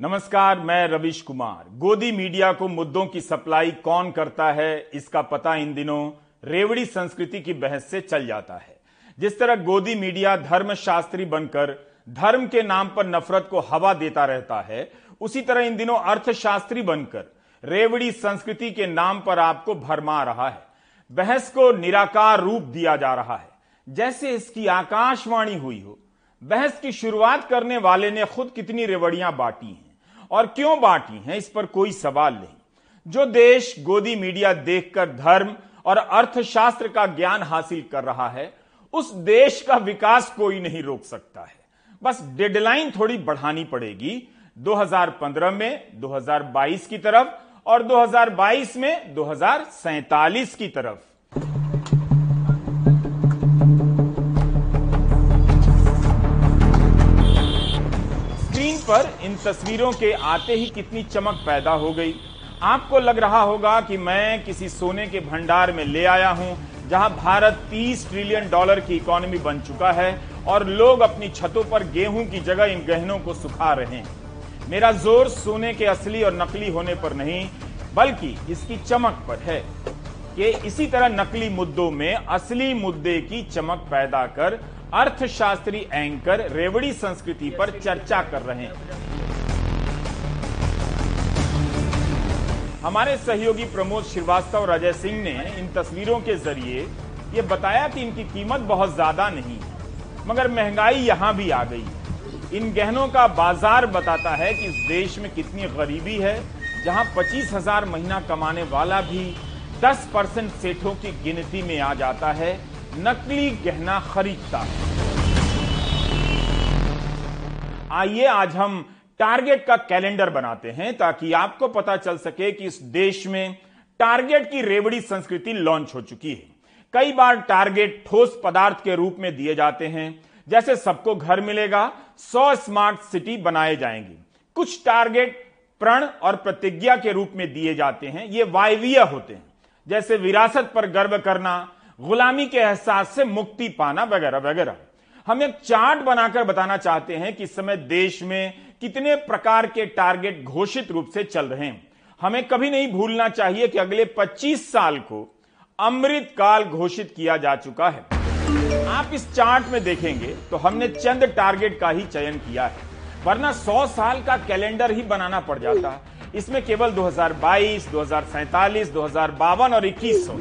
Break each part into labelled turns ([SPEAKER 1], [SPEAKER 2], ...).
[SPEAKER 1] नमस्कार, मैं रविश कुमार। गोदी मीडिया को मुद्दों की सप्लाई कौन करता है, इसका पता इन दिनों रेवड़ी संस्कृति की बहस से चल जाता है। जिस तरह गोदी मीडिया धर्म शास्त्री बनकर धर्म के नाम पर नफरत को हवा देता रहता है, उसी तरह इन दिनों अर्थशास्त्री बनकर रेवड़ी संस्कृति के नाम पर आपको भरमा रहा है। बहस को निराकार रूप दिया जा रहा है। जैसे इसकी आकाशवाणी हुई हो, बहस की शुरुआत करने वाले ने खुद कितनी रेवड़ियाँ बांटी हैं। और क्यों बांटी हैं, इस पर कोई सवाल नहीं। जो देश गोदी मीडिया देखकर धर्म और अर्थशास्त्र का ज्ञान हासिल कर रहा है, उस देश का विकास कोई नहीं रोक सकता है। बस डेडलाइन थोड़ी बढ़ानी पड़ेगी 2015 में 2022 की तरफ़ और 2022 में, दो की तरफ़। पर इन तस्वीरों के आते ही कितनी चमक पैदा हो गई। आपको लग रहा होगा कि मैं किसी सोने के भंडार में ले आया हूँ, जहाँ भारत 30 ट्रिलियन डॉलर की इकोनॉमी बन चुका है और लोग अपनी छतों पर गेहूँ की जगह इन गहनों को सुखा रहे हैं। मेरा ज़ोर सोने के असली और नकली होने पर नहीं, बल्कि इसकी चमक पर है कि इसी तरह नकली मुद्दों में असली मुद्दे की चमक पैदा कर अर्थशास्त्री एंकर रेवड़ी संस्कृति पर चर्चा कर रहे हैं। हमारे सहयोगी प्रमोद श्रीवास्तव और अजय सिंह ने इन तस्वीरों के ज़रिए ये बताया कि इनकी कीमत बहुत ज़्यादा नहीं, मगर महँगाई यहाँ भी आ गई। इन गहनों का बाज़ार बताता है कि इस देश में कितनी गरीबी है, जहाँ पच्चीस हज़ार महीना कमाने वाला भी 10 परसेंट सेठों की गिनती में आ जाता है। नकली गहना खरीदता। आइए आज हम टारगेट का कैलेंडर बनाते हैं ताकि आपको पता चल सके कि इस देश में टारगेट की रेवड़ी संस्कृति लॉन्च हो चुकी है। कई बार टारगेट ठोस पदार्थ के रूप में दिए जाते हैं। जैसे सबको घर मिलेगा, सौ स्मार्ट सिटी बनाए जाएँगे। कुछ टारगेट प्रण और प्रतिज्ञा के रूप में दिए जाते हैं, ये वायवीय होते हैं। जैसे विरासत पर गर्व करना गुलामी के एहसास से मुक्ति पाना वगैरह वगैरह। हम एक चार्ट बनाकर बताना चाहते हैं कि इस समय देश में कितने प्रकार के टारगेट घोषित रूप से चल रहे हैं। हमें कभी नहीं भूलना चाहिए कि अगले 25 साल को अमृत काल घोषित किया जा चुका है। आप इस चार्ट में देखेंगे तो हमने चंद टारगेट का ही चयन किया है वरना 100 साल का कैलेंडर ही बनाना पड़ जाता। इसमें केवल 2022, 2047, 2052 और 2100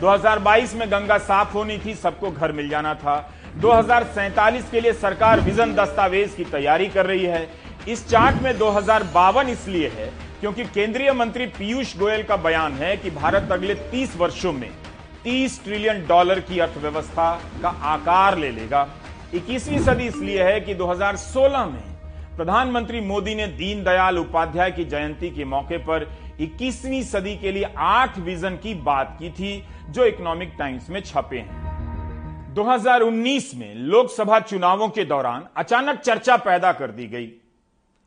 [SPEAKER 1] 2022 में गंगा साफ़ होनी थी, सबको घर मिल जाना था। 2047 के लिए सरकार विजन दस्तावेज़ की तैयारी कर रही है। इस चार्ट में दो हज़ार बावन इसलिए है क्योंकि केंद्रीय मंत्री पीयूष गोयल का बयान है कि भारत अगले 30 वर्षों में 30 ट्रिलियन डॉलर की अर्थव्यवस्था का आकार ले लेगा। 21वीं सदी इसलिए है कि 2016 में प्रधानमंत्री मोदी ने दीनदयाल उपाध्याय की जयंती के मौके पर 21वीं सदी के लिए आठ विजन की बात की थी। जो इकोनॉमिक टाइम्स में छपे हैं। 2019 में लोकसभा चुनावों के दौरान अचानक चर्चा पैदा कर दी गई।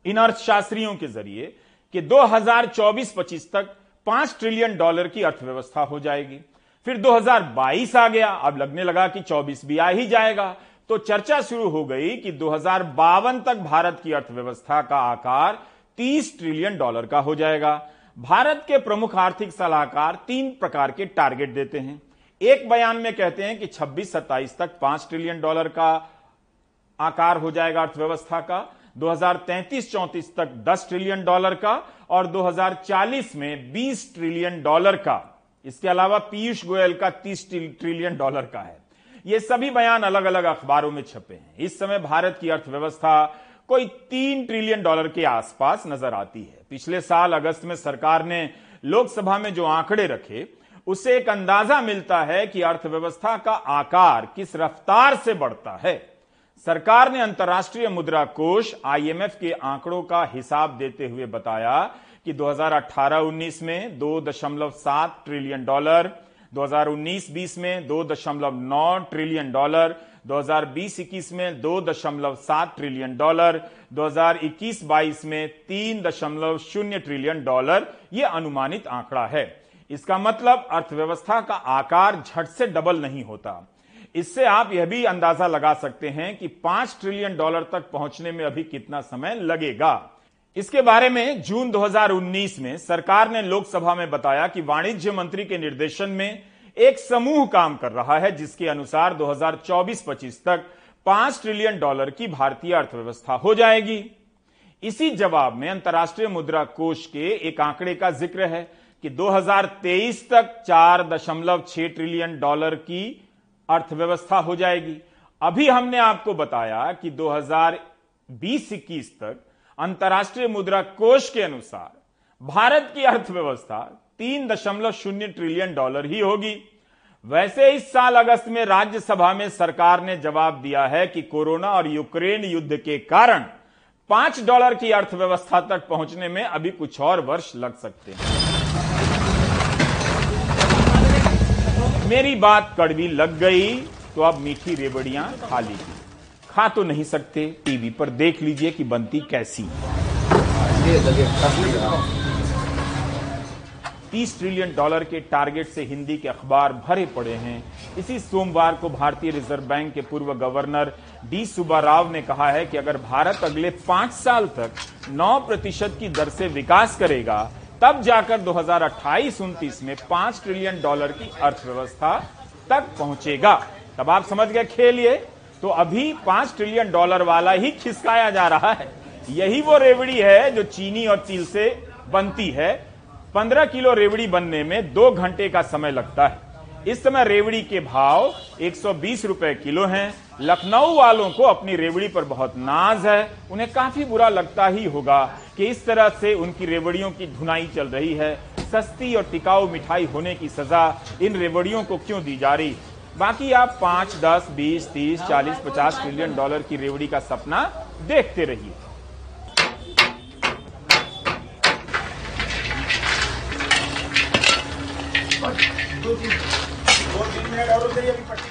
[SPEAKER 1] इन अर्थशास्त्रियों के ज़रिए कि 2024-25 तक पाँच ट्रिलियन डॉलर की अर्थव्यवस्था हो जाएगी। फिर 2022 आ गया, अब लगने लगा कि 24 भी आ ही जाएगा। तो चर्चा शुरू हो गई कि दो हज़ार बावन तक भारत की अर्थव्यवस्था का आकार 30 ट्रिलियन डॉलर का हो जाएगा। भारत के प्रमुख आर्थिक सलाहकार तीन प्रकार के टारगेट देते हैं। एक बयान में कहते हैं कि 26-27 तक 5 ट्रिलियन डॉलर का आकार हो जाएगा अर्थव्यवस्था का 2033-34 तक 10 ट्रिलियन डॉलर का और 2040 में 20 ट्रिलियन डॉलर का। इसके अलावा पीयूष गोयल का 30 ट्रिलियन डॉलर का है। ये सभी बयान अलग अलग अखबारों में छपे हैं। इस समय भारत की अर्थव्यवस्था कोई तीन ट्रिलियन डॉलर के आसपास नज़र आती है। पिछले साल अगस्त में सरकार ने लोकसभा में जो आंकड़े रखे उससे एक अंदाज़ा मिलता है कि अर्थव्यवस्था का आकार किस रफ्तार से बढ़ता है। सरकार ने अंतर्राष्ट्रीय मुद्रा कोष आईएमएफ के आंकड़ों का हिसाब देते हुए बताया कि 2018-19 में 2.7 ट्रिलियन डॉलर 2019-20 में 2.9 ट्रिलियन डॉलर 2020-21 में 2.7 ट्रिलियन डॉलर 2021-22 में 3.0 ट्रिलियन डॉलर। यह अनुमानित आंकड़ा है। इसका मतलब अर्थव्यवस्था का आकार झट से डबल नहीं होता। इससे आप यह भी अंदाज़ा लगा सकते हैं कि पाँच ट्रिलियन डॉलर तक पहुँचने में अभी कितना समय लगेगा। इसके बारे में जून 2019 में सरकार ने लोकसभा में बताया कि वाणिज्य मंत्री के निर्देशन में एक समूह काम कर रहा है, जिसके अनुसार 2024-25 तक पाँच ट्रिलियन डॉलर की भारतीय अर्थव्यवस्था हो जाएगी। इसी जवाब में अंतर्राष्ट्रीय मुद्रा कोष के एक आंकड़े का ज़िक्र है कि 2023 तक 4.6 ट्रिलियन डॉलर की अर्थव्यवस्था हो जाएगी। अभी हमने आपको बताया कि 2020-21 तक अंतर्राष्ट्रीय मुद्रा कोष के अनुसार भारत की अर्थव्यवस्था तीन दशमलव शून्य ट्रिलियन डॉलर ही होगी। वैसे इस साल अगस्त में राज्यसभा में सरकार ने जवाब दिया है कि कोरोना और यूक्रेन युद्ध के कारण पाँच डॉलर की अर्थव्यवस्था तक पहुँचने में अभी कुछ और वर्ष लग सकते हैं। मेरी बात कड़वी लग गई तो अब मीठी रेवड़ियाँ खा लीजिए। खा तो नहीं सकते, टीवी पर देख लीजिए कि बनती कैसी। तीस ट्रिलियन डॉलर के टारगेट से हिंदी के अखबार भरे पड़े हैं। इसी सोमवार को भारतीय रिज़र्व बैंक के पूर्व गवर्नर डी सुब्बा राव ने कहा है कि अगर भारत अगले पाँच साल तक नौ प्रतिशत की दर से विकास करेगा, तब जाकर 2028-29 में पाँच ट्रिलियन डॉलर की अर्थव्यवस्था तक पहुंचेगा। तब आप समझ गए, खेलिए। तो अभी पाँच ट्रिलियन डॉलर वाला ही खिसकाया जा रहा है। यही वो रेवड़ी है जो चीनी और तिल से बनती है। पंद्रह किलो रेवड़ी बनने में दो घंटे का समय लगता है। इस समय रेवड़ी के भाव 120 रुपए किलो हैं। लखनऊ वालों को अपनी रेवड़ी पर बहुत नाज है। उन्हें काफ़ी बुरा लगता ही होगा कि इस तरह से उनकी रेवड़ियों की धुनाई चल रही है। सस्ती और टिकाऊ मिठाई होने की सजा इन रेवड़ियों को क्यों दी जा रही? बाकी आप पाँच, दस, बीस, तीस, चालीस, पचास ट्रिलियन डॉलर की रेवड़ी का सपना देखते रहिए।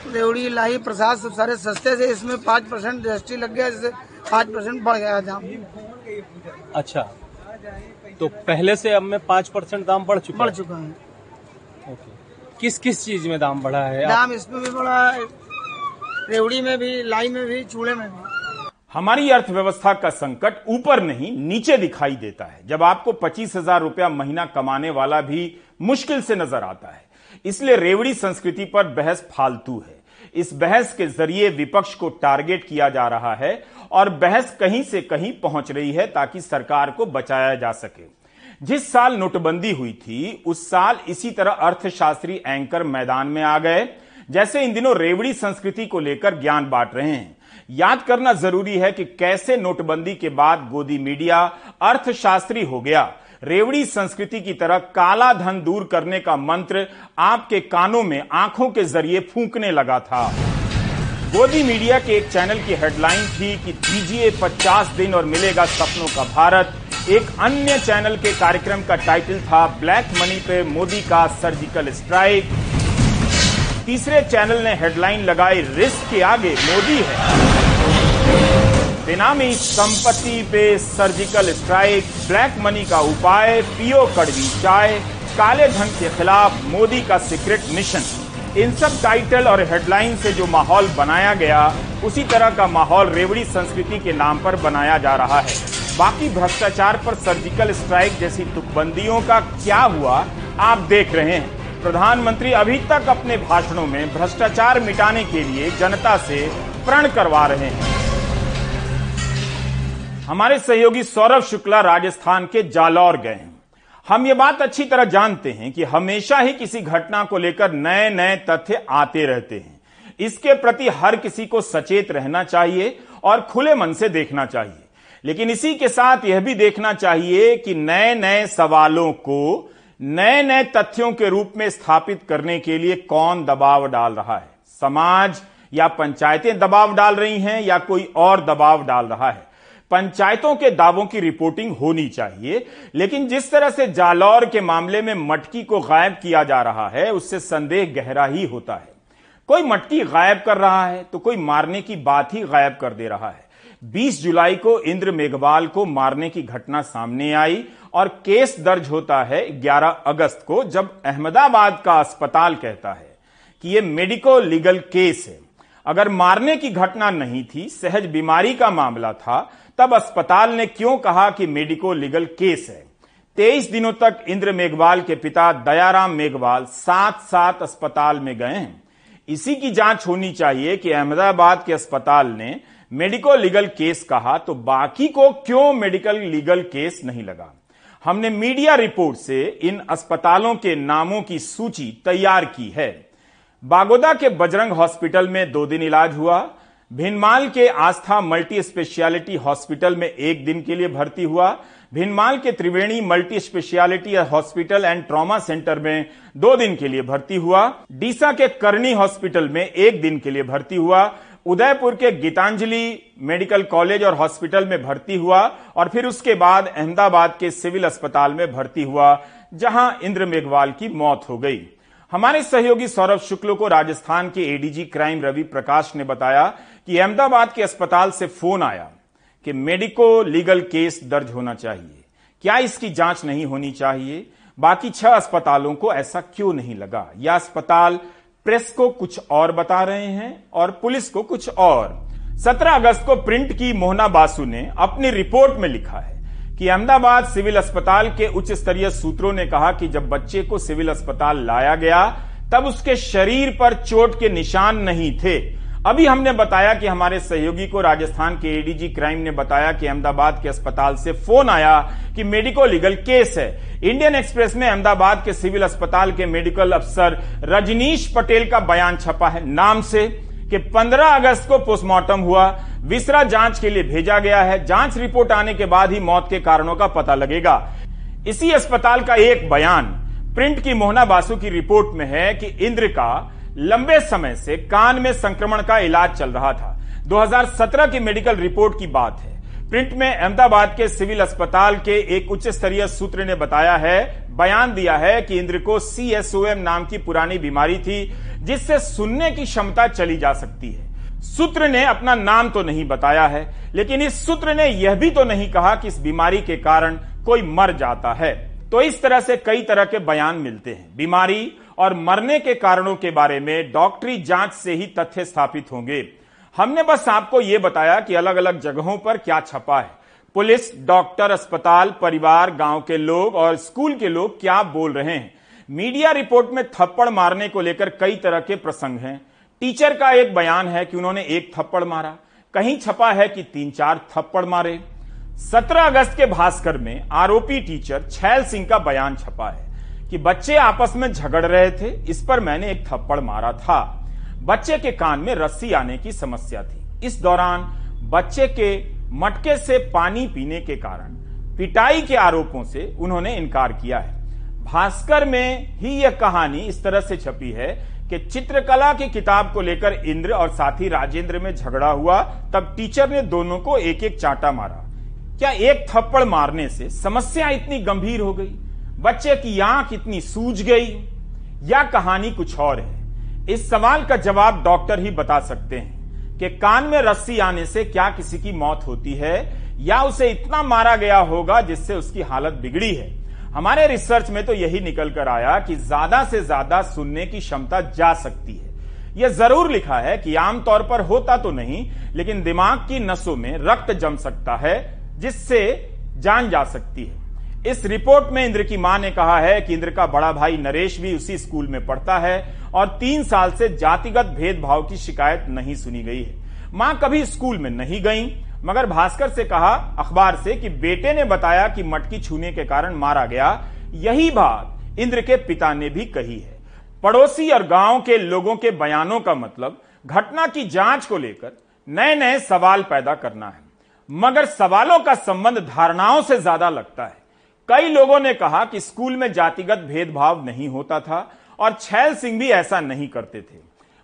[SPEAKER 2] रेवड़ी लाही प्रसाद सब सारे सस्ते थे। इसमें पाँच परसेंट जीएसटी लग गया जिससे पाँच परसेंट बढ़ गया दाम।
[SPEAKER 3] अच्छा। तो पहले से अब में पाँच परसेंट दाम बढ़ चुका
[SPEAKER 2] बढ़ चुका है।
[SPEAKER 3] ओके। किस किस चीज़ में दाम बढ़ा है?
[SPEAKER 2] दाम इसमें भी बढ़ा है। रेवड़ी में भी लाई में भी चूड़े में भी।
[SPEAKER 1] हमारी अर्थव्यवस्था का संकट ऊपर नहीं नीचे दिखाई देता है। जब आपको पच्चीस हज़ार रुपया महीना कमाने वाला भी मुश्किल से नज़र आता है। इसलिए रेवड़ी संस्कृति पर बहस फालतू है। इस बहस के ज़रिए विपक्ष को टारगेट किया जा रहा है और बहस कहीं से कहीं पहुँच रही है ताकि सरकार को बचाया जा सके। जिस साल नोटबंदी हुई थी, उस साल इसी तरह अर्थशास्त्री एंकर मैदान में आ गए। जैसे इन दिनों रेवड़ी संस्कृति को लेकर ज्ञान बांट रहे हैं। याद करना ज़रूरी है कि कैसे नोटबंदी के बाद गोदी मीडिया अर्थशास्त्री हो गया। रेवड़ी संस्कृति की तरह काला धन दूर करने का मंत्र आपके कानों में आँखों के ज़रिए फूंकने लगा था। गोदी मीडिया के एक चैनल की हेडलाइन थी कि दीजिए 50 दिन और मिलेगा सपनों का भारत। एक अन्य चैनल के कार्यक्रम का टाइटल था ब्लैक मनी पे मोदी का सर्जिकल स्ट्राइक। तीसरे चैनल ने हेडलाइन लगाई, रिस्क के आगे मोदी है। बेनामी संपत्ति पे सर्जिकल स्ट्राइक ब्लैक मनी का उपाय पियो कड़वी चाय, काले धन के खिलाफ मोदी का सीक्रेट मिशन इन सब टाइटल और हेडलाइन से जो माहौल बनाया गया, उसी तरह का माहौल रेवड़ी संस्कृति के नाम पर बनाया जा रहा है। बाकी भ्रष्टाचार पर सर्जिकल स्ट्राइक जैसी तुकबंदियों का क्या हुआ, आप देख रहे हैं। प्रधानमंत्री अभी तक अपने भाषणों में भ्रष्टाचार मिटाने के लिए जनता से प्रण करवा रहे हैं। हमारे सहयोगी सौरभ शुक्ला राजस्थान के जालौर गए हैं। हम ये बात अच्छी तरह जानते हैं कि हमेशा ही किसी घटना को लेकर नए नए तथ्य आते रहते हैं। इसके प्रति हर किसी को सचेत रहना चाहिए और खुले मन से देखना चाहिए। लेकिन इसी के साथ यह भी देखना चाहिए कि नए नए सवालों को नए नए तथ्यों के रूप में स्थापित करने के लिए कौन दबाव डाल रहा है? समाज या पंचायतें दबाव डाल रही हैं या कोई और दबाव डाल रहा है? पंचायतों के दावों की रिपोर्टिंग होनी चाहिए, लेकिन जिस तरह से जालौर के मामले में मटकी को गायब किया जा रहा है, उससे संदेह गहरा ही होता है। कोई मटकी गायब कर रहा है तो कोई मारने की बात ही गायब कर दे रहा है। 20 जुलाई को इंद्र मेघवाल को मारने की घटना सामने आई, और केस दर्ज होता है 11 अगस्त को, जब अहमदाबाद का अस्पताल कहता है कि यह मेडिको लीगल केस है। अगर मारने की घटना नहीं थी, सहज बीमारी का मामला था, तब अस्पताल ने क्यों कहा कि मेडिको लीगल केस है? तेईस दिनों तक इंद्र मेघवाल के पिता दयाराम मेघवाल सात सात अस्पताल में गए हैं। इसी की जाँच होनी चाहिए कि अहमदाबाद के अस्पताल ने मेडिको लीगल केस कहा तो बाकी को क्यों मेडिकल लीगल केस नहीं लगा? हमने मीडिया रिपोर्ट से इन अस्पतालों के नामों की सूची तैयार की है। बागोदा के बजरंग हॉस्पिटल में दो दिन इलाज हुआ। भिनमाल के आस्था मल्टी स्पेशलिटी हॉस्पिटल में एक दिन के लिए भर्ती हुआ। भिनमाल के Triveni multi speciality hospital and trauma centre में दो दिन के लिए भर्ती हुआ। डीसा के करनी हॉस्पिटल में एक दिन के लिए भर्ती हुआ। उदयपुर के गीतांजलि मेडिकल कॉलेज और हॉस्पिटल में भर्ती हुआ और फिर उसके बाद अहमदाबाद के सिविल अस्पताल में भर्ती हुआ, जहाँ इंद्र मेघवाल की मौत हो गई। हमारे सहयोगी सौरभ शुक्ल को राजस्थान के एडीजी क्राइम रवि प्रकाश ने बताया कि अहमदाबाद के अस्पताल से फ़ोन आया कि मेडिको लीगल केस दर्ज होना चाहिए। क्या इसकी जाँच नहीं होनी चाहिए? बाकी छह अस्पतालों को ऐसा क्यों नहीं लगा? यह अस्पताल प्रेस को कुछ और बता रहे हैं और पुलिस को कुछ और। 17 अगस्त को प्रिंट की मोहना बासु ने अपनी रिपोर्ट में लिखा है। कि अहमदाबाद सिविल अस्पताल के उच्च स्तरीय सूत्रों ने कहा कि जब बच्चे को सिविल अस्पताल लाया गया, तब उसके शरीर पर चोट के निशान नहीं थे। अभी हमने बताया कि हमारे सहयोगी को राजस्थान के एडीजी क्राइम ने बताया कि अहमदाबाद के अस्पताल से फ़ोन आया कि मेडिको लीगल केस है। इंडियन एक्सप्रेस में अहमदाबाद के सिविल अस्पताल के मेडिकल अफसर रजनीश पटेल का बयान छपा है नाम से। कि 15 अगस्त को पोस्टमार्टम हुआ, विसरा जाँच के लिए भेजा गया है, जाँच रिपोर्ट आने के बाद ही मौत के कारणों का पता लगेगा। इसी अस्पताल का एक बयान, प्रिंट की मोहना बासु की रिपोर्ट में है कि इंद्र का लंबे समय से कान में संक्रमण का इलाज चल रहा था। 2017 की मेडिकल रिपोर्ट की बात है। प्रिंट में अहमदाबाद के सिविल अस्पताल के एक उच्च स्तरीय सूत्र ने बताया है, बयान दिया है कि इंद्र को सीएसओएम नाम की पुरानी बीमारी थी, जिससे सुनने की क्षमता चली जा सकती है। सूत्र ने अपना नाम तो नहीं बताया है, लेकिन इस सूत्र ने यह भी तो नहीं कहा कि इस बीमारी के कारण कोई मर जाता है। तो इस तरह से कई तरह के बयान मिलते हैं। बीमारी और मरने के कारणों के बारे में डॉक्टरी जाँच से ही तथ्य स्थापित होंगे। हमने बस आपको यह बताया कि अलग अलग जगहों पर क्या छपा है। पुलिस, डॉक्टर, अस्पताल, परिवार, गाँव के लोग और स्कूल के लोग क्या बोल रहे हैं। मीडिया रिपोर्ट में थप्पड़ मारने को लेकर कई तरह के प्रसंग हैं। टीचर का एक बयान है कि उन्होंने एक थप्पड़ मारा। कहीं छपा है कि तीन चार थप्पड़ मारे। 17 अगस्त के भास्कर में आरोपी टीचर छैल सिंह का बयान छपा है कि बच्चे आपस में झगड़ रहे थे, इस पर मैंने एक थप्पड़ मारा था। बच्चे के कान में रस्सी आने की समस्या थी। इस दौरान बच्चे के मटके से पानी पीने के कारण पिटाई के आरोपों से उन्होंने इनकार किया है। भास्कर में ही यह कहानी इस तरह से छपी है कि चित्रकला की किताब को लेकर इंद्र और साथी राजेंद्र में झगड़ा हुआ, तब टीचर ने दोनों को एक एक चांटा मारा। क्या एक थप्पड़ मारने से समस्या इतनी गंभीर हो गई? बच्चे की आँख इतनी सूज गई? या कहानी कुछ और है? इस सवाल का जवाब डॉक्टर ही बता सकते हैं कि कान में रस्सी आने से क्या किसी की मौत होती है या उसे इतना मारा गया होगा जिससे उसकी हालत बिगड़ी है। हमारे रिसर्च में तो यही निकल कर आया कि ज़्यादा से ज़्यादा सुनने की क्षमता जा सकती है। यह ज़रूर लिखा है कि आमतौर पर होता तो नहीं, लेकिन दिमाग की नसों में रक्त जम सकता है, जिससे जान जा सकती है। इस रिपोर्ट में इंद्र की माँ ने कहा है कि इंद्र का बड़ा भाई नरेश भी उसी स्कूल में पढ़ता है और तीन साल से जातिगत भेदभाव की शिकायत नहीं सुनी गई है। माँ कभी स्कूल में नहीं गई, मगर भास्कर से कहा, अखबार से, कि बेटे ने बताया कि मटकी छूने के कारण मारा गया। यही बात इंद्र के पिता ने भी कही है। पड़ोसी और गाँव के लोगों के बयानों का मतलब घटना की जाँच को लेकर नए नए सवाल पैदा करना है। मगर सवालों का संबंध धारणाओं से ज़्यादा लगता है। कई लोगों ने कहा कि स्कूल में जातिगत भेदभाव नहीं होता था और छैल सिंह भी ऐसा नहीं करते थे।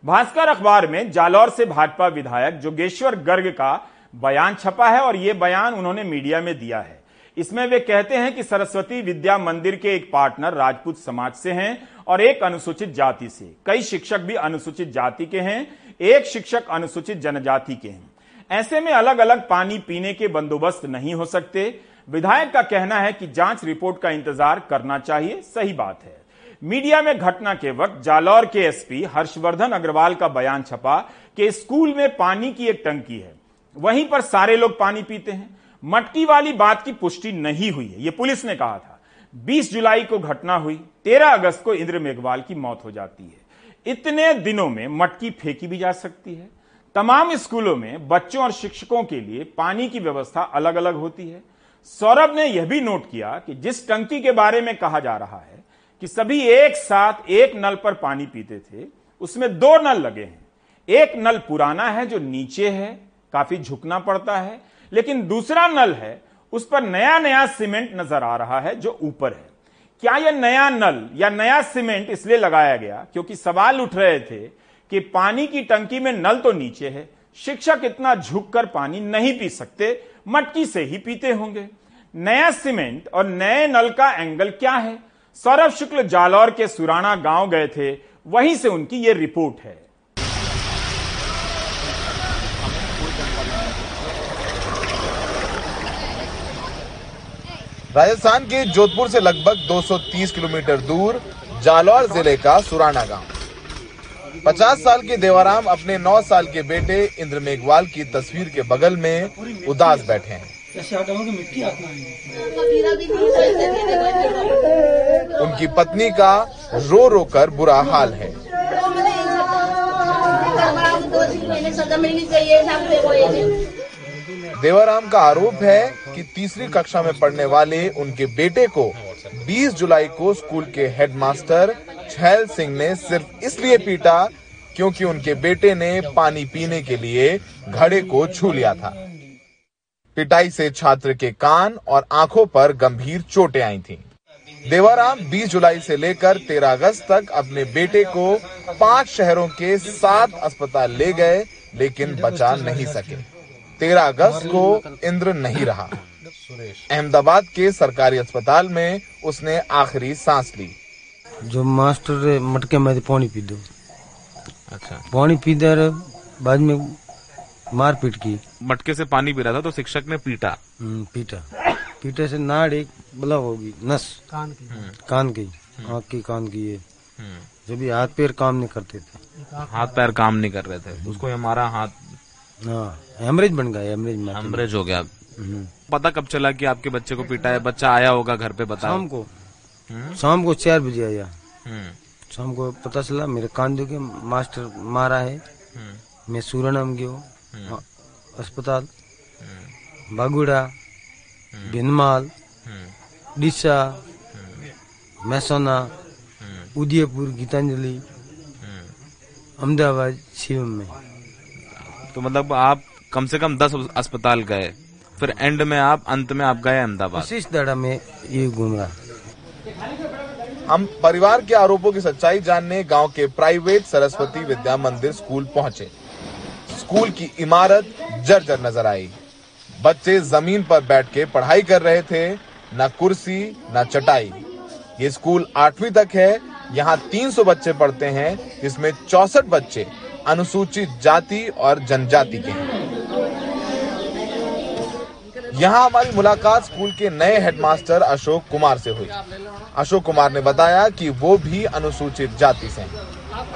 [SPEAKER 1] भास्कर अखबार में जालौर से भाजपा विधायक जोगेश्वर गर्ग का बयान छपा है और यह बयान उन्होंने मीडिया में दिया है। इसमें वे कहते हैं कि सरस्वती विद्या मंदिर के एक पार्टनर राजपूत समाज से हैं और एक अनुसूचित जाति से। कई शिक्षक भी अनुसूचित जाति के हैं, एक शिक्षक अनुसूचित जनजाति के हैं। ऐसे में अलग अलग पानी पीने के बंदोबस्त नहीं हो सकते। विधायक का कहना है कि जाँच रिपोर्ट का इंतज़ार करना चाहिए, सही बात है। मीडिया में घटना के वक्त जालौर के एसपी हर्षवर्धन अग्रवाल का बयान छपा कि स्कूल में पानी की एक टंकी है। वहीं पर सारे लोग पानी पीते हैं। मटकी वाली बात की पुष्टि नहीं हुई है यह पुलिस ने कहा था। 20 जुलाई को घटना हुई 13 अगस्त को इंद्र मेघवाल की मौत हो जाती है। इतने दिनों में मटकी फेंकी भी जा सकती है। तमाम स्कूलों में बच्चों और शिक्षकों के लिए पानी की व्यवस्था अलग अलग होती है। सौरभ ने यह भी नोट किया कि जिस टंकी के बारे में कहा जा रहा है कि सभी एक साथ एक नल पर पानी पीते थे, उसमें दो नल लगे हैं। एक नल पुराना है जो नीचे है, काफ़ी झुकना पड़ता है, लेकिन दूसरा नल है, उस पर नया नया सीमेंट नज़र आ रहा है जो ऊपर है। क्या यह नया नल या नया सीमेंट इसलिए लगाया गया क्योंकि सवाल उठ रहे थे कि पानी की टंकी में नल तो नीचे है, शिक्षक इतना झुककर पानी नहीं पी सकते मटकी से ही पीते होंगे। नया सीमेंट और नए नल का एंगल क्या है? सौरभ शुक्ल जालौर के सुराना गाँव गए थे। वहीं से उनकी ये रिपोर्ट है।
[SPEAKER 4] राजस्थान के जोधपुर से लगभग 230 किलोमीटर दूर जालौर ज़िले का सुराना गाँव। 50 साल के देवाराम अपने नौ साल के बेटे इंद्र मेघवाल की तस्वीर के बगल में उदास बैठे हैं उनकी पत्नी का रो रो कर बुरा हाल है देवाराम का आरोप है कि तीसरी कक्षा में पढ़ने वाले उनके बेटे को 20 जुलाई को स्कूल के हेडमास्टर छैल सिंह ने सिर्फ़ इसलिए पीटा क्योंकि उनके बेटे ने पानी पीने के लिए घड़े को छू लिया था पिटाई से छात्र के कान और आँखों पर गंभीर चोटें आई थीं। देवाराम 20 जुलाई से लेकर 13 अगस्त तक अपने बेटे को पाँच शहरों के सात अस्पताल ले गए, लेकिन बचा नहीं सके 13 अगस्त को इंद्र नहीं रहा। अहमदाबाद के सरकारी अस्पताल में उसने आखिरी सांस ली।
[SPEAKER 2] जो मास्टर मटके में पानी पी दो।
[SPEAKER 5] अच्छा।
[SPEAKER 2] पानी पी दे बाद में मारपीट की।
[SPEAKER 5] मटके से पानी पी रहा था तो शिक्षक ने पीटा।
[SPEAKER 2] हम्म, पीटा। पीटे से नाड़ एक बला होगी नस। कान की। कान की आँख की कान की ये। जब भी हाथ पैर काम नहीं करते थे।
[SPEAKER 5] हाथ पैर काम नहीं कर रहे थे। उसको हमारा हाथ
[SPEAKER 2] हेमरेज बन गया हेमरेज में
[SPEAKER 5] हेमरेज हो गया।
[SPEAKER 2] हम्म।
[SPEAKER 5] पता कब चला कि आपके बच्चे को पीटा है? बच्चा आया होगा घर पे बता
[SPEAKER 2] शाम को। शाम को चार बजे आया।
[SPEAKER 5] हम्म,
[SPEAKER 2] शाम को पता चला मेरे कान के मास्टर मारा है।
[SPEAKER 5] हम्म,
[SPEAKER 2] मैं सूरनाम गयो हाँ, अस्पताल। बागुड़ा भिनमाल
[SPEAKER 5] हम्म,
[SPEAKER 2] डिसा मैसोना उदयपुर गीतांजलि अहमदाबाद शिवम में।
[SPEAKER 5] तो मतलब आप कम से कम दस अस्पताल गए फिर एंड में आप अंत में आप गए अहमदाबाद।
[SPEAKER 2] दाड़ा में ये घूम रहा
[SPEAKER 4] हम परिवार के आरोपों की सच्चाई जानने गाँव के प्राइवेट सरस्वती विद्या मंदिर स्कूल पहुँचे। स्कूल की इमारत जर्जर नज़र आई। बच्चे ज़मीन पर बैठ के पढ़ाई कर रहे थे न कुर्सी न चटाई। ये स्कूल आठवीं तक है यहाँ 300 बच्चे पढ़ते हैं जिसमें चौसठ बच्चे अनुसूचित जाति और जनजाति के। यहाँ हमारी मुलाकात स्कूल के नए हेडमास्टर अशोक कुमार से हुई। अशोक कुमार ने बताया कि वो भी अनुसूचित जाति से हैं।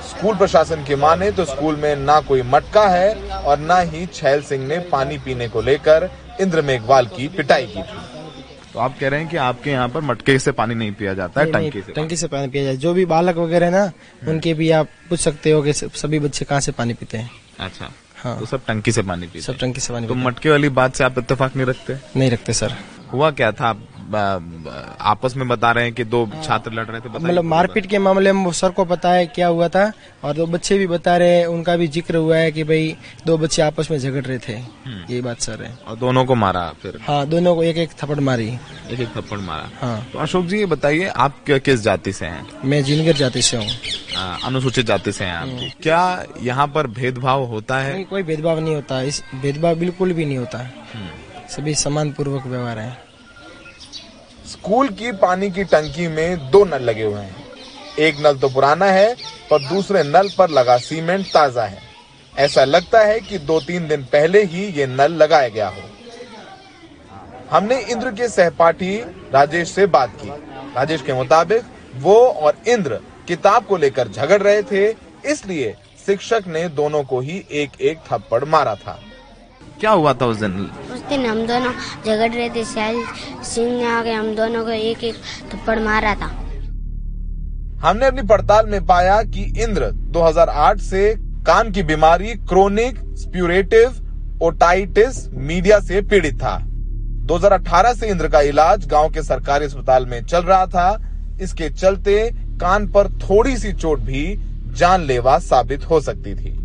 [SPEAKER 4] स्कूल प्रशासन की माने तो स्कूल में ना कोई मटका है और ना ही छैल सिंह ने पानी पीने को लेकर इंद्र मेघवाल की पिटाई की थी। तो आप कह रहे हैं कि आपके यहाँ पर मटके से पानी नहीं पिया जाता है टंकी से
[SPEAKER 6] टंकी से पानी। पिया जाता है। जो भी बालक वगैरह है ना उनके भी आप पूछ सकते हो कि सभी बच्चे कहाँ से पानी पीते हैं।
[SPEAKER 5] अच्छा
[SPEAKER 6] हाँ।
[SPEAKER 5] तो सब टंकी से पानी पीते
[SPEAKER 6] सब टंकी से पानी
[SPEAKER 5] तो मटके वाली बात से आप इतफाक नहीं रखते?
[SPEAKER 6] नहीं रखते सर।
[SPEAKER 5] हुआ क्या था? आप, आपस में बता रहे हैं कि दो छात्र लड़ रहे थे
[SPEAKER 6] मतलब मारपीट के मामले में सर को पता है क्या हुआ था और दो बच्चे भी बता रहे हैं उनका भी ज़िक्र हुआ है कि भाई दो बच्चे आपस में झगड़ रहे थे। ये बात सर है।
[SPEAKER 5] और दोनों को मारा फिर?
[SPEAKER 6] हाँ दोनों को एक एक थप्पड़ मारी।
[SPEAKER 5] एक एक थप्पड़ मारा।
[SPEAKER 6] हाँ।
[SPEAKER 5] तो अशोक जी ये बताइए आप किस जाति से हैं?
[SPEAKER 6] मैं जिनगर जाति से हूँ।
[SPEAKER 5] अनुसूचित जाति से हैं आप क्या यहाँ पर भेदभाव होता है?
[SPEAKER 6] कोई भेदभाव नहीं होता। इस भेदभाव बिल्कुल भी नहीं होता। सभी समान पूर्वक व्यवहार है।
[SPEAKER 4] स्कूल की पानी की टंकी में दो नल लगे हुए हैं। एक नल तो पुराना है, पर दूसरे नल पर लगा सीमेंट ताज़ा है। ऐसा लगता है कि दो तीन दिन पहले ही ये नल लगाया गया हो। हमने इंद्र के सहपाठी राजेश से बात की। राजेश के मुताबिक वो और इंद्र किताब को लेकर झगड़ रहे थे, इसलिए शिक्षक ने दोनों को ही एक एक थप्पड़ मारा था।
[SPEAKER 5] क्या हुआ था उस दिन?
[SPEAKER 7] दिन हम दोनों झगड़ रहे थे शैल सिंह ने आके हम दोनों को एक एक थप्पड़ मारा था।
[SPEAKER 4] हमने अपनी पड़ताल में पाया कि इंद्र 2008 से कान की बीमारी, क्रोनिक, स्प्यूरेटिव, ओटाइटिस मीडिया से पीड़ित था। 2018 से इंद्र का इलाज गाँव के सरकारी अस्पताल में चल रहा था। इसके चलते कान पर थोड़ी सी चोट भी जानलेवा साबित हो सकती थी।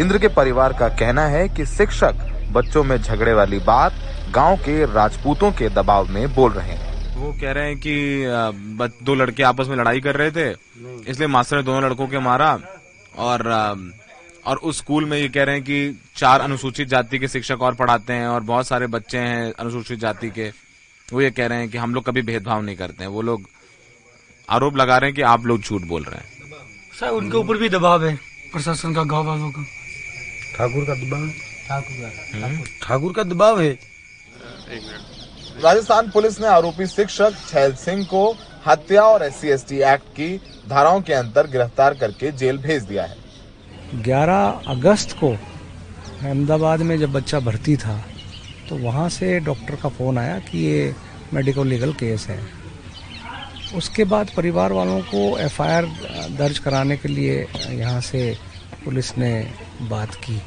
[SPEAKER 4] इंद्र के परिवार का कहना है कि शिक्षक बच्चों में झगड़े वाली बात गाँव के राजपूतों के दबाव में बोल रहे हैं।
[SPEAKER 5] वो कह रहे हैं कि दो लड़के आपस में लड़ाई कर रहे थे इसलिए मास्टर ने दोनों लड़कों के मारा और और उस स्कूल में ये कह रहे हैं कि चार अनुसूचित जाति के शिक्षक और पढ़ाते हैं और बहुत सारे बच्चे हैं अनुसूचित जाति के। वो ये कह रहे हैं कि हम लोग कभी भेदभाव नहीं करते हैं। वो लोग आरोप लगा रहे हैं कि आप लोग झूठ बोल रहे हैं।
[SPEAKER 8] सर उनके ऊपर भी दबाव है प्रशासन का गाँव वालों का।
[SPEAKER 2] ठाकुर का दबाव है? ठाकुर। का दबाव है।
[SPEAKER 4] राजस्थान पुलिस ने आरोपी शिक्षक छैल सिंह को हत्या और एस सी एक्ट की धाराओं के अंतर गिरफ़्तार करके जेल भेज दिया है।
[SPEAKER 9] 11 अगस्त को अहमदाबाद में जब बच्चा भर्ती था तो वहाँ से डॉक्टर का फ़ोन आया कि ये मेडिकल लीगल केस है। उसके बाद परिवार वालों को एफआईआर दर्ज कराने के लिए यहाँ से पुलिस ने बात की।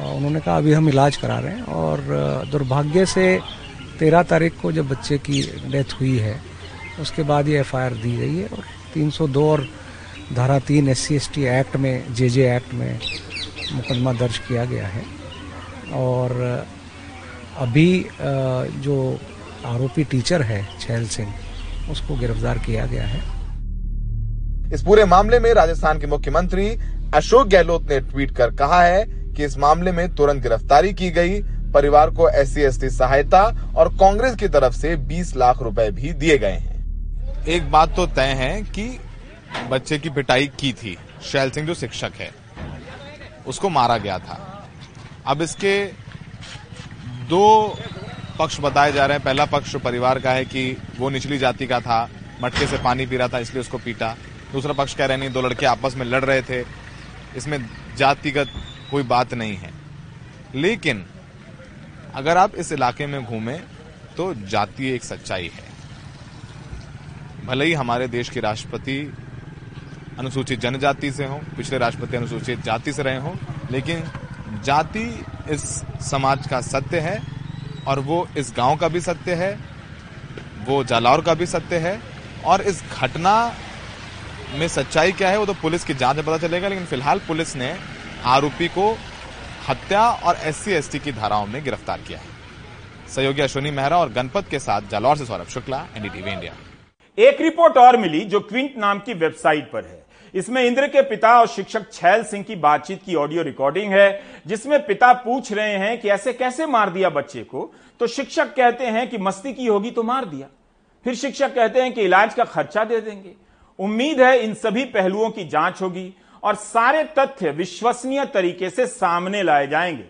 [SPEAKER 9] उन्होंने कहा, अभी हम इलाज करा रहे हैं और दुर्भाग्य से तेरह तारीख को जब बच्चे की डेथ हुई है, उसके बाद ये एफआईआर दी गई है और 302 और धारा तीन एस सी एक्ट में, जे जे एक्ट में मुकदमा दर्ज किया गया है और अभी जो आरोपी टीचर है, छैल सिंह, उसको गिरफ़्तार किया गया है।
[SPEAKER 4] इस पूरे मामले में राजस्थान के मुख्यमंत्री अशोक गहलोत ने ट्वीट कर कहा है कि इस मामले में तुरंत गिरफ्तारी की गई। परिवार को एस सी सहायता और कांग्रेस की तरफ़ से 20 लाख रुपए भी दिए गए हैं।
[SPEAKER 10] एक बात तो तय है कि बच्चे की पिटाई की थी। शैल सिंह जो शिक्षक है, उसको मारा गया था। अब इसके दो पक्ष बताए जा रहे हैं। पहला पक्ष परिवार का है कि वो निचली जाति का था, मटके से पानी पी रहा था, इसलिए उसको पीटा। दूसरा पक्ष कह रहे नहीं, दो लड़के आपस में लड़ रहे थे। इसमें जातिगत कोई बात नहीं है। लेकिन, अगर आप इस इलाके में घूमें तो जाति एक सच्चाई है। भले ही हमारे देश के राष्ट्रपति अनुसूचित जनजाति से हों, पिछले राष्ट्रपति अनुसूचित जाति से रहे हों, लेकिन जाति इस समाज का सत्य है, और वो इस गाँव का भी सत्य है, वो जालौर का भी सत्य है, और इस घटना में सच्चाई क्या है, वो तो पुलिस की जाँच में पता चलेगा, लेकिन फ़िलहाल पुलिस ने आरोपी को हत्या और एस सी की धाराओं में गिरफ़्तार किया है। सहयोगी अश्विनी मेहरा और गणपत के साथ जालौर से सौरभ शुक्ला, एनडीटीवी इंडिया।
[SPEAKER 1] एक रिपोर्ट और मिली जो क्विंट नाम की वेबसाइट पर है। इसमें इंद्र के पिता और शिक्षक छैल सिंह की बातचीत की ऑडियो रिकॉर्डिंग है, जिसमें पिता पूछ रहे हैं कि ऐसे कैसे मार दिया बच्चे को? तो शिक्षक कहते हैं कि मस्ती की होगी तो मार दिया। फिर शिक्षक कहते हैं कि इलाज का खर्चा दे देंगे। उम्मीद है इन सभी पहलुओं की जाँच होगी। और सारे तथ्य विश्वसनीय तरीके से सामने लाए जाएँगे।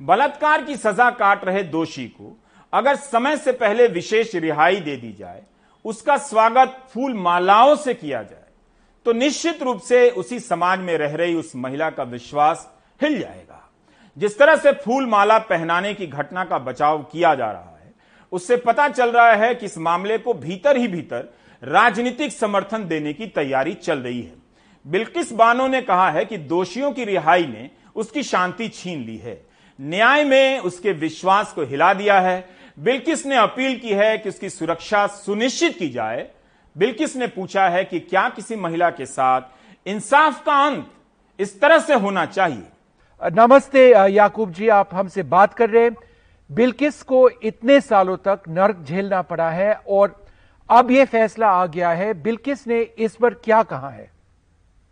[SPEAKER 1] बलात्कार की सजा काट रहे दोषी को अगर समय से पहले विशेष रिहाई दे दी जाए, उसका स्वागत फूल मालाओं से किया जाए तो निश्चित रूप से उसी समाज में रह रही उस महिला का विश्वास हिल जाएगा। जिस तरह से फूल माला पहनाने की घटना का बचाव किया जा रहा है, उससे पता चल रहा है कि इस मामले को भीतर ही भीतर राजनीतिक समर्थन देने की तैयारी चल रही है। बिल्किस बानो ने कहा है कि दोषियों की रिहाई ने उसकी शांति छीन ली है। न्याय में उसके विश्वास को हिला दिया है। बिल्किस ने अपील की है कि उसकी सुरक्षा सुनिश्चित की जाए। बिल्किस ने पूछा है कि क्या किसी महिला के साथ इंसाफ का अंत इस तरह से होना चाहिए?
[SPEAKER 11] नमस्ते याकूब जी, आप हमसे बात कर रहे हैं। बिल्किस को इतने सालों तक नर्क झेलना पड़ा है और अब यह फैसला आ गया है। बिल्किस ने इस पर क्या कहा है?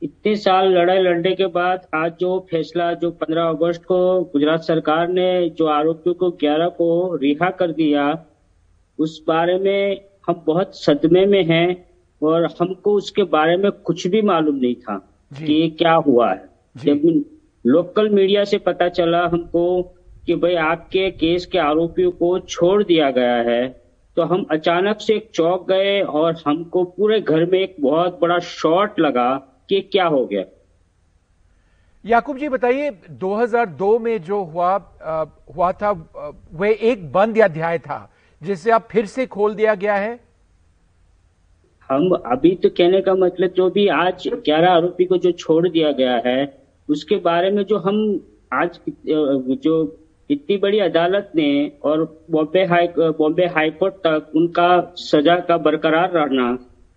[SPEAKER 12] इतने साल लड़ाई लड़ने के बाद आज जो फैसला जो 15 अगस्त को गुजरात सरकार ने जो आरोपियों को 11 को रिहा कर दिया उस बारे में हम बहुत सदमे में हैं और हमको उसके बारे में कुछ भी मालूम नहीं था कि ये क्या हुआ है। जब लोकल मीडिया से पता चला हमको कि भाई आपके केस के आरोपियों को छोड़ दिया गया है तो हम अचानक से एक चौक गए और हमको पूरे घर में एक बहुत बड़ा शॉट लगा कि क्या हो गया?
[SPEAKER 11] याकूब जी बताइए 2002 में जो हुआ आ, हुआ था वह एक बंद अध्याय था जिसे अब फिर से खोल दिया गया है?
[SPEAKER 12] हम अभी तो कहने का मतलब जो भी आज 11 आरोपी को जो छोड़ दिया गया है उसके बारे में जो हम आज जो इतनी बड़ी अदालत ने और बॉम्बे हाई बॉम्बे हाईकोर्ट तक उनका सजा का बरकरार रहना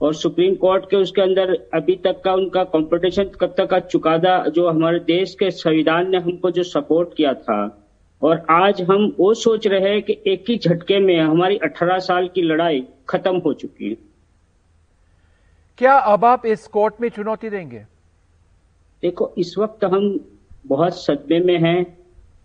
[SPEAKER 12] और सुप्रीम कोर्ट के उसके अंदर अभी तक का उनका कॉम्पिटिशन कब तक का चुकादा जो हमारे देश के संविधान ने हमको जो सपोर्ट किया था। और आज हम वो सोच रहे हैं कि एक ही झटके में हमारी 18 साल की लड़ाई खत्म हो चुकी है।
[SPEAKER 11] क्या अब आप इस कोर्ट में चुनौती देंगे?
[SPEAKER 12] देखो इस वक्त हम बहुत सदमे में हैं।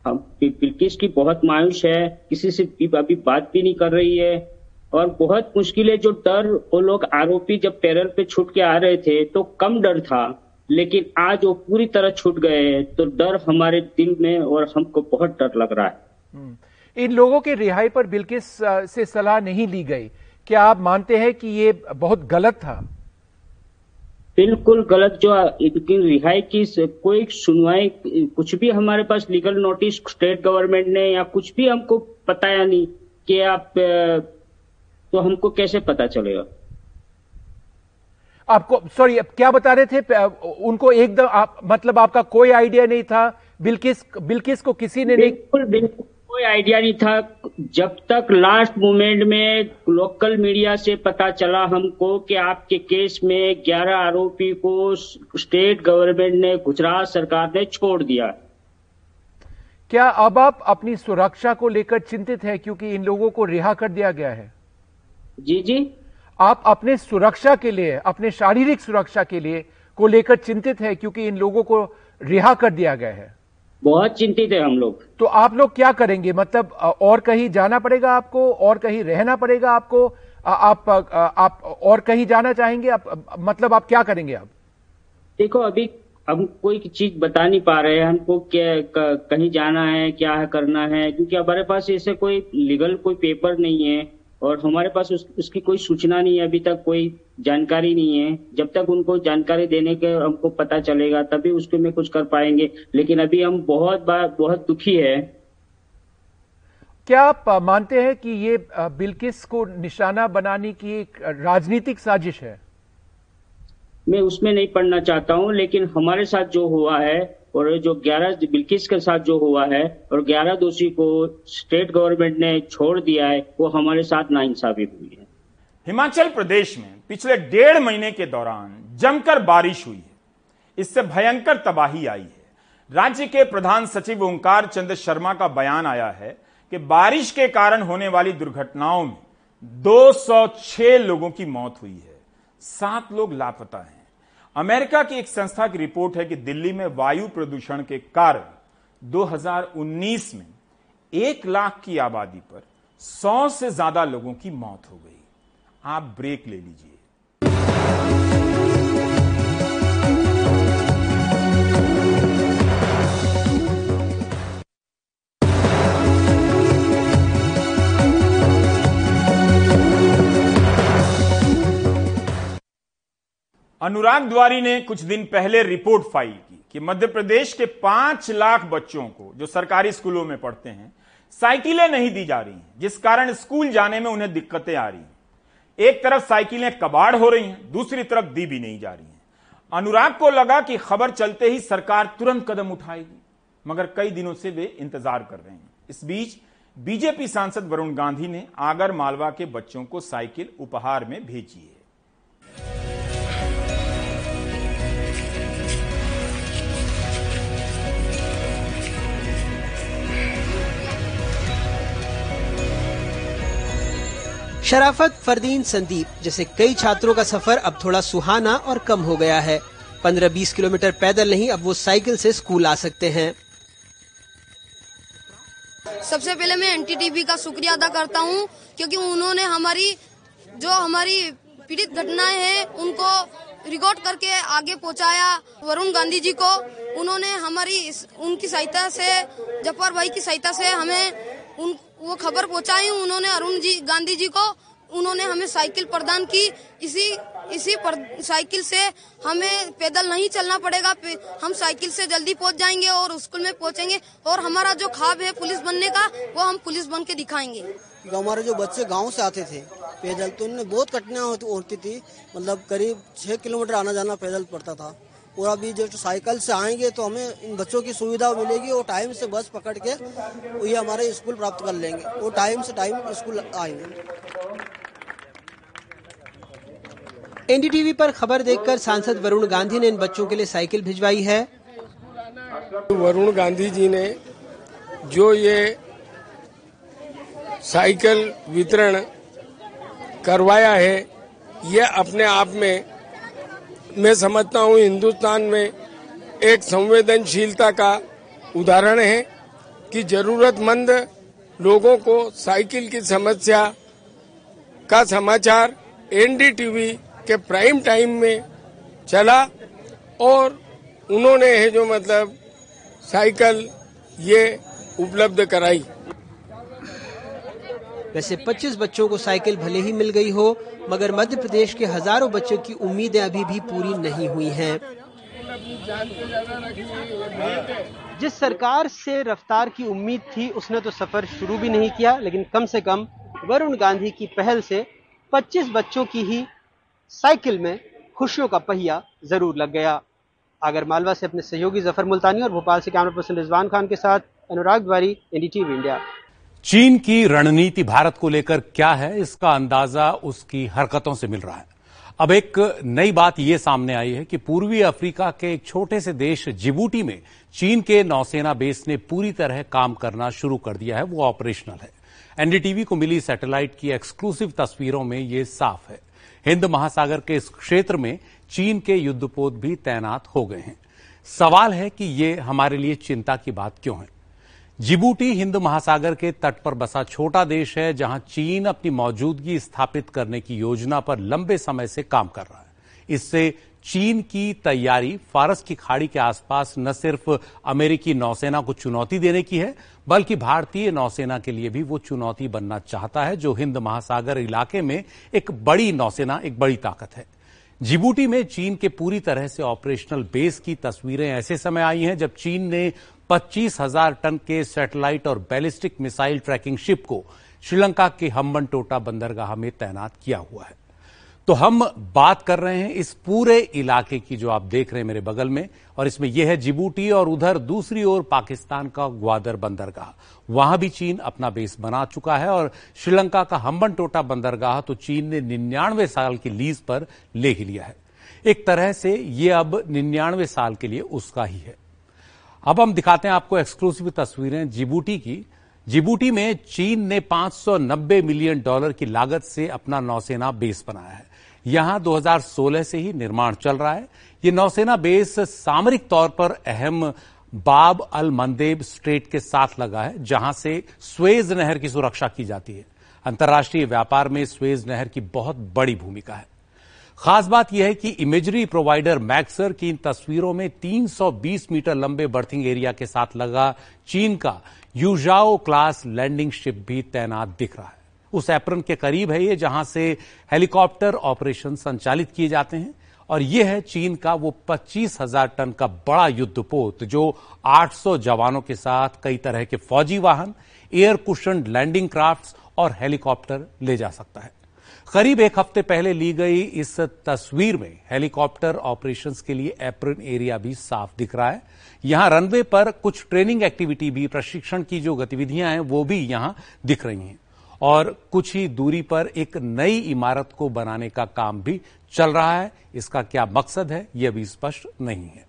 [SPEAKER 12] हम बिल्किस की बहुत मायूस है। किसी से अभी बात भी नहीं कर रही है। और बहुत मुश्किल है जो डर वो लोग आरोपी जब पैरल पे छूट के आ रहे थे तो कम डर था। लेकिन आज वो पूरी तरह छूट गए हैं तो डर हमारे दिल में और हमको बहुत डर लग रहा है।
[SPEAKER 11] हम्म। इन लोगों के रिहाई पर बिल्किस से सलाह नहीं ली गई। क्या आप मानते हैं कि ये बहुत गलत था?
[SPEAKER 12] बिल्कुल गलत जो इनकी रिहाई की कोई सुनवाई कुछ भी हमारे पास लीगल नोटिस स्टेट गवर्नमेंट ने या कुछ भी हमको बताया नहीं कि आप तो हमको कैसे पता चलेगा?
[SPEAKER 11] आपको सॉरी आप क्या बता रहे थे? उनको एकदम आप मतलब आपका कोई आइडिया नहीं था बिल्किस बिल्किस को किसी ने
[SPEAKER 12] बिल्कुल, बिल्कुल कोई आइडिया नहीं था। जब तक लास्ट मोमेंट में लोकल मीडिया से पता चला हमको कि आपके केस में 11 आरोपी को स्टेट गवर्नमेंट ने गुजरात सरकार ने छोड़ दिया।
[SPEAKER 11] क्या अब आप अपनी सुरक्षा को लेकर चिंतित है क्योंकि इन लोगों को रिहा कर दिया गया है?
[SPEAKER 12] जी जी।
[SPEAKER 11] आप अपने सुरक्षा के लिए अपने शारीरिक सुरक्षा के लिए को लेकर चिंतित है क्योंकि इन लोगों को रिहा कर दिया गया है।
[SPEAKER 12] बहुत चिंतित है हम लोग।
[SPEAKER 11] तो आप लोग क्या करेंगे? मतलब और कहीं जाना पड़ेगा आपको और कहीं रहना पड़ेगा आपको? आप आप और कहीं जाना चाहेंगे? आप मतलब आप क्या करेंगे आप?
[SPEAKER 12] देखो अभी हम कोई चीज़ बता नहीं पा रहे हैं। हमको क्या कहीं जाना है क्या करना है? क्योंकि हमारे पास ऐसे कोई लीगल कोई पेपर नहीं है। और हमारे पास उस, उसकी कोई सूचना नहीं है अभी तक कोई जानकारी नहीं है। जब तक उनको जानकारी देने के हमको पता चलेगा तभी उसके में कुछ कर पाएँगे। लेकिन अभी हम बहुत बार बहुत दुखी है।
[SPEAKER 11] क्या आप मानते हैं कि ये बिल्किस को निशाना बनाने की एक राजनीतिक साजिश है?
[SPEAKER 12] मैं उसमें नहीं पढ़ना चाहता हूँ लेकिन हमारे साथ जो हुआ है और जो 11 बिल्किस के साथ जो हुआ है और 11 दोषी को स्टेट गवर्नमेंट ने छोड़ दिया है, वो हमारे साथ नाइंसाफी हुई है।
[SPEAKER 1] हिमाचल प्रदेश में पिछले डेढ़ महीने के दौरान जमकर बारिश हुई है। इससे भयंकर तबाही आई है। राज्य के प्रधान सचिव ओंकार चंद्र शर्मा का बयान आया है कि बारिश के कारण होने वाली दुर्घटनाओं में 206 लोगों की मौत हुई है। सात लोग लापता हैं। अमेरिका की एक संस्था की रिपोर्ट है कि दिल्ली में वायु प्रदूषण के कारण 2019 में एक लाख की आबादी पर सौ से ज़्यादा लोगों की मौत हो गई। आप ब्रेक ले लीजिए। अनुराग द्वारी ने कुछ दिन पहले रिपोर्ट फ़ाइल की कि मध्य प्रदेश के पाँच लाख बच्चों को, जो सरकारी स्कूलों में पढ़ते हैं, साइकिलें नहीं दी जा रही हैं, जिस कारण स्कूल जाने में उन्हें दिक्कतें आ रही हैं। एक तरफ़ साइकिलें कबाड़ हो रही हैं, दूसरी तरफ़ दी भी नहीं जा रही हैं। अनुराग को लगा कि खबर चलते ही सरकार तुरंत कदम उठाएगी, मगर कई दिनों से वे इंतज़ार कर रहे हैं। इस बीच, बीजेपी सांसद वरुण गांधी ने आगर मालवा के बच्चों को साइकिल उपहार में भेजी है।
[SPEAKER 13] शराफत, फरदीन, संदीप जैसे कई छात्रों का सफ़र अब थोड़ा सुहाना और कम हो गया है। 15-20 किलोमीटर पैदल नहीं, अब वो साइकिल से स्कूल आ सकते हैं।
[SPEAKER 14] सबसे पहले मैं एनटीटीवी का शुक्रिया अदा करता हूँ, क्योंकि उन्होंने हमारी, जो हमारी पीड़ित घटनाएँ हैं, उनको रिकॉर्ड करके आगे पहुँचाया। वरुण गांधी जी को उन्होंने हमारी उनकी सहायता से ज़फ़र भाई की सहायता से हमें उन वो खबर पहुंचाई उन्होंने अरुण जी, गांधी जी को। उन्होंने हमें साइकिल प्रदान की। इसी इसी साइकिल से हमें पैदल नहीं चलना पड़ेगा। हम साइकिल से जल्दी पहुँच जाएँगे और स्कूल में पहुँचेंगे। और हमारा जो खाब है पुलिस बनने का, वो हम पुलिस बन के दिखाएँगे।
[SPEAKER 15] हमारे जो बच्चे गाँव से आते थे, पैदल तो उन्हें बहुत कठिनाई होती थी। मतलब करीब छह किलोमीटर आना जाना पैदल पड़ता था। और अभी जो साइकिल से आएँगे तो हमें इन बच्चों की सुविधा मिलेगी और टाइम से बस पकड़ के ये हमारे स्कूल प्राप्त कर लेंगे। और टाइम से टाइम स्कूल आएँगे।
[SPEAKER 13] एनडीटीवी पर खबर देखकर सांसद वरुण गांधी ने इन बच्चों के लिए साइकिल भिजवाई है।
[SPEAKER 16] वरुण गांधी जी ने जो ये साइकिल वितरण करवाया है ये अपने आप में मैं समझता हूँ हिंदुस्तान में एक संवेदनशीलता का उदाहरण है कि जरूरतमंद लोगों को साइकिल की समस्या का समाचार एनडीटीवी के प्राइम टाइम में चला और उन्होंने है जो मतलब साइकिल ये उपलब्ध कराई।
[SPEAKER 13] वैसे 25 बच्चों को साइकिल भले ही मिल गई हो, मगर मध्य प्रदेश के हज़ारों बच्चों की उम्मीदें अभी भी पूरी नहीं हुई हैं। जिस सरकार से रफ्तार की उम्मीद थी, उसने तो सफ़र शुरू भी नहीं किया, लेकिन कम से कम वरुण गांधी की पहल से 25 बच्चों की ही साइकिल में खुशियों का पहिया ज़रूर लग गया आगर मालवा से अपने सहयोगी ज़फ़र मुल्तानी और भोपाल से कैमरा पर्सन रिजवान खान के साथ, अनुराग द्वारी एनडीटीवी इंडिया
[SPEAKER 17] चीन की रणनीति भारत को लेकर क्या है, इसका अंदाज़ा उसकी हरकतों से मिल रहा है। अब एक नई बात यह सामने आई है कि पूर्वी अफ्रीका के एक छोटे से देश जिबूटी में चीन के नौसेना बेस ने पूरी तरह काम करना शुरू कर दिया है, वो ऑपरेशनल है। एनडीटीवी को मिली सैटेलाइट की एक्सक्लूसिव तस्वीरों में ये साफ़ है। हिंद महासागर के इस क्षेत्र में चीन के युद्धपोत भी तैनात हो गए हैं। सवाल है कि ये हमारे लिए चिंता की बात क्यों है? जिबूटी हिंद महासागर के तट पर बसा छोटा देश है, जहाँ चीन अपनी मौजूदगी स्थापित करने की योजना पर लंबे समय से काम कर रहा है। इससे चीन की तैयारी फारस की खाड़ी के आसपास न सिर्फ़ अमेरिकी नौसेना को चुनौती देने की है, बल्कि भारतीय नौसेना के लिए भी वो चुनौती बनना चाहता है, जो हिंद महासागर इलाके में एक बड़ी नौसेना, एक बड़ी ताकत है। जिबूटी में चीन के पूरी तरह से ऑपरेशनल बेस की तस्वीरें ऐसे समय आई हैं, जब चीन ने पच्चीस हज़ार टन के सैटेलाइट और बैलिस्टिक मिसाइल ट्रैकिंग शिप को श्रीलंका के हम्बन टोटा बंदरगाह में तैनात किया हुआ है। तो हम बात कर रहे हैं इस पूरे इलाके की जो आप देख रहे हैं मेरे बगल में, और इसमें यह है जिबूटी और उधर दूसरी ओर पाकिस्तान का ग्वादर बंदरगाह। वहाँ भी चीन अपना बेस बना चुका है, और श्रीलंका का हम्बन टोटा बंदरगाह तो चीन ने निन्यानवे साल की लीज पर ले ही लिया है। एक तरह से यह अब निन्यानवे साल के लिए उसका ही है। अब हम दिखाते हैं आपको एक्सक्लूसिव तस्वीरें जिबूटी की। जिबूटी में चीन ने 590 मिलियन डॉलर की लागत से अपना नौसेना बेस बनाया है। यहाँ 2016 से ही निर्माण चल रहा है। ये नौसेना बेस सामरिक तौर पर अहम बाब अल मंदेब स्ट्रेट के साथ लगा है, जहाँ से स्वेज नहर की सुरक्षा की जाती है। अंतर्राष्ट्रीय व्यापार में स्वेज नहर की बहुत बड़ी भूमिका है। खास बात यह है कि इमेजरी प्रोवाइडर मैक्सर की इन तस्वीरों में 320 मीटर लंबे बर्थिंग एरिया के साथ लगा चीन का यूजाओ क्लास लैंडिंग शिप भी तैनात दिख रहा है। उस एप्रन के करीब है ये जहाँ से हेलीकॉप्टर ऑपरेशन संचालित किए जाते हैं और यह है चीन का वो पच्चीस हज़ार टन का बड़ा युद्धपोत जो 800 जवानों के साथ कई तरह के फौजी वाहन एयर कुशन लैंडिंग क्राफ्ट और हेलीकॉप्टर ले जा सकता है। करीब एक हफ़्ते पहले ली गई इस तस्वीर में हेलीकॉप्टर ऑपरेशंस के लिए एप्रन एरिया भी साफ़ दिख रहा है। यहाँ रनवे पर कुछ ट्रेनिंग एक्टिविटी भी, प्रशिक्षण की जो गतिविधियाँ हैं, वो भी यहाँ दिख रही हैं। और कुछ ही दूरी पर एक नई इमारत को बनाने का काम भी चल रहा है। इसका क्या मकसद है यह भी स्पष्ट नहीं है।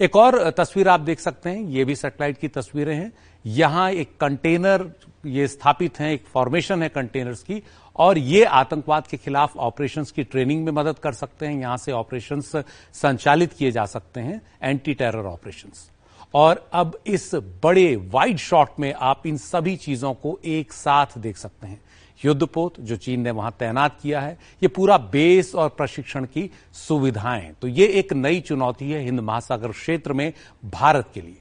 [SPEAKER 17] एक और तस्वीर आप देख सकते हैं, ये भी सैटेलाइट की तस्वीरें हैं। यहाँ एक कंटेनर ये स्थापित है, एक फॉर्मेशन है कंटेनर्स की और ये आतंकवाद के खिलाफ ऑपरेशंस की ट्रेनिंग में मदद कर सकते हैं, यहाँ से ऑपरेशंस संचालित किए जा सकते हैं एंटी टेरर ऑपरेशंस और अब इस बड़े वाइड शॉट में आप इन सभी चीज़ों को एक साथ देख सकते हैं। युद्धपोत, जो चीन ने वहाँ तैनात किया है, ये पूरा बेस और प्रशिक्षण की सुविधाएँ तो ये एक नई चुनौती है हिंद महासागर क्षेत्र में भारत के लिए।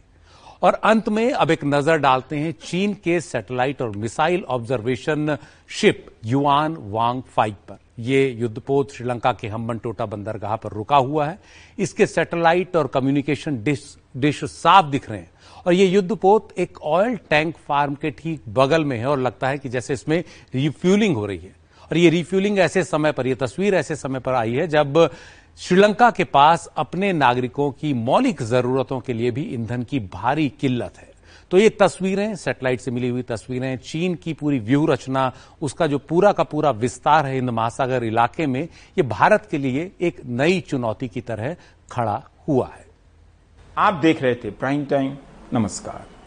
[SPEAKER 17] और अंत में अब एक नज़र डालते हैं चीन के सैटेलाइट और missile observation ship Yuan Wang five पर। यह युद्धपोत श्रीलंका के हम्बन टोटा बंदरगाह पर रुका हुआ है। इसके सैटेलाइट और कम्युनिकेशन डिश डिश साफ़ दिख रहे हैं। और ये युद्धपोत एक ऑयल टैंक फार्म के ठीक बगल में है और लगता है कि जैसे इसमें रिफ्यूलिंग हो रही है। और ये रिफ्यूलिंग ऐसे समय पर यह तस्वीर ऐसे समय पर आई है जब श्रीलंका के पास अपने नागरिकों की मौलिक जरूरतों के लिए भी ईंधन की भारी किल्लत है। तो ये तस्वीरें, सेटेलाइट से मिली हुई तस्वीरें, चीन की पूरी व्यू रचना उसका जो पूरा का पूरा विस्तार है हिंद महासागर इलाके में, ये भारत के लिए एक नई चुनौती की तरह खड़ा हुआ है।
[SPEAKER 1] आप देख रहे थे प्राइम टाइम, नमस्कार।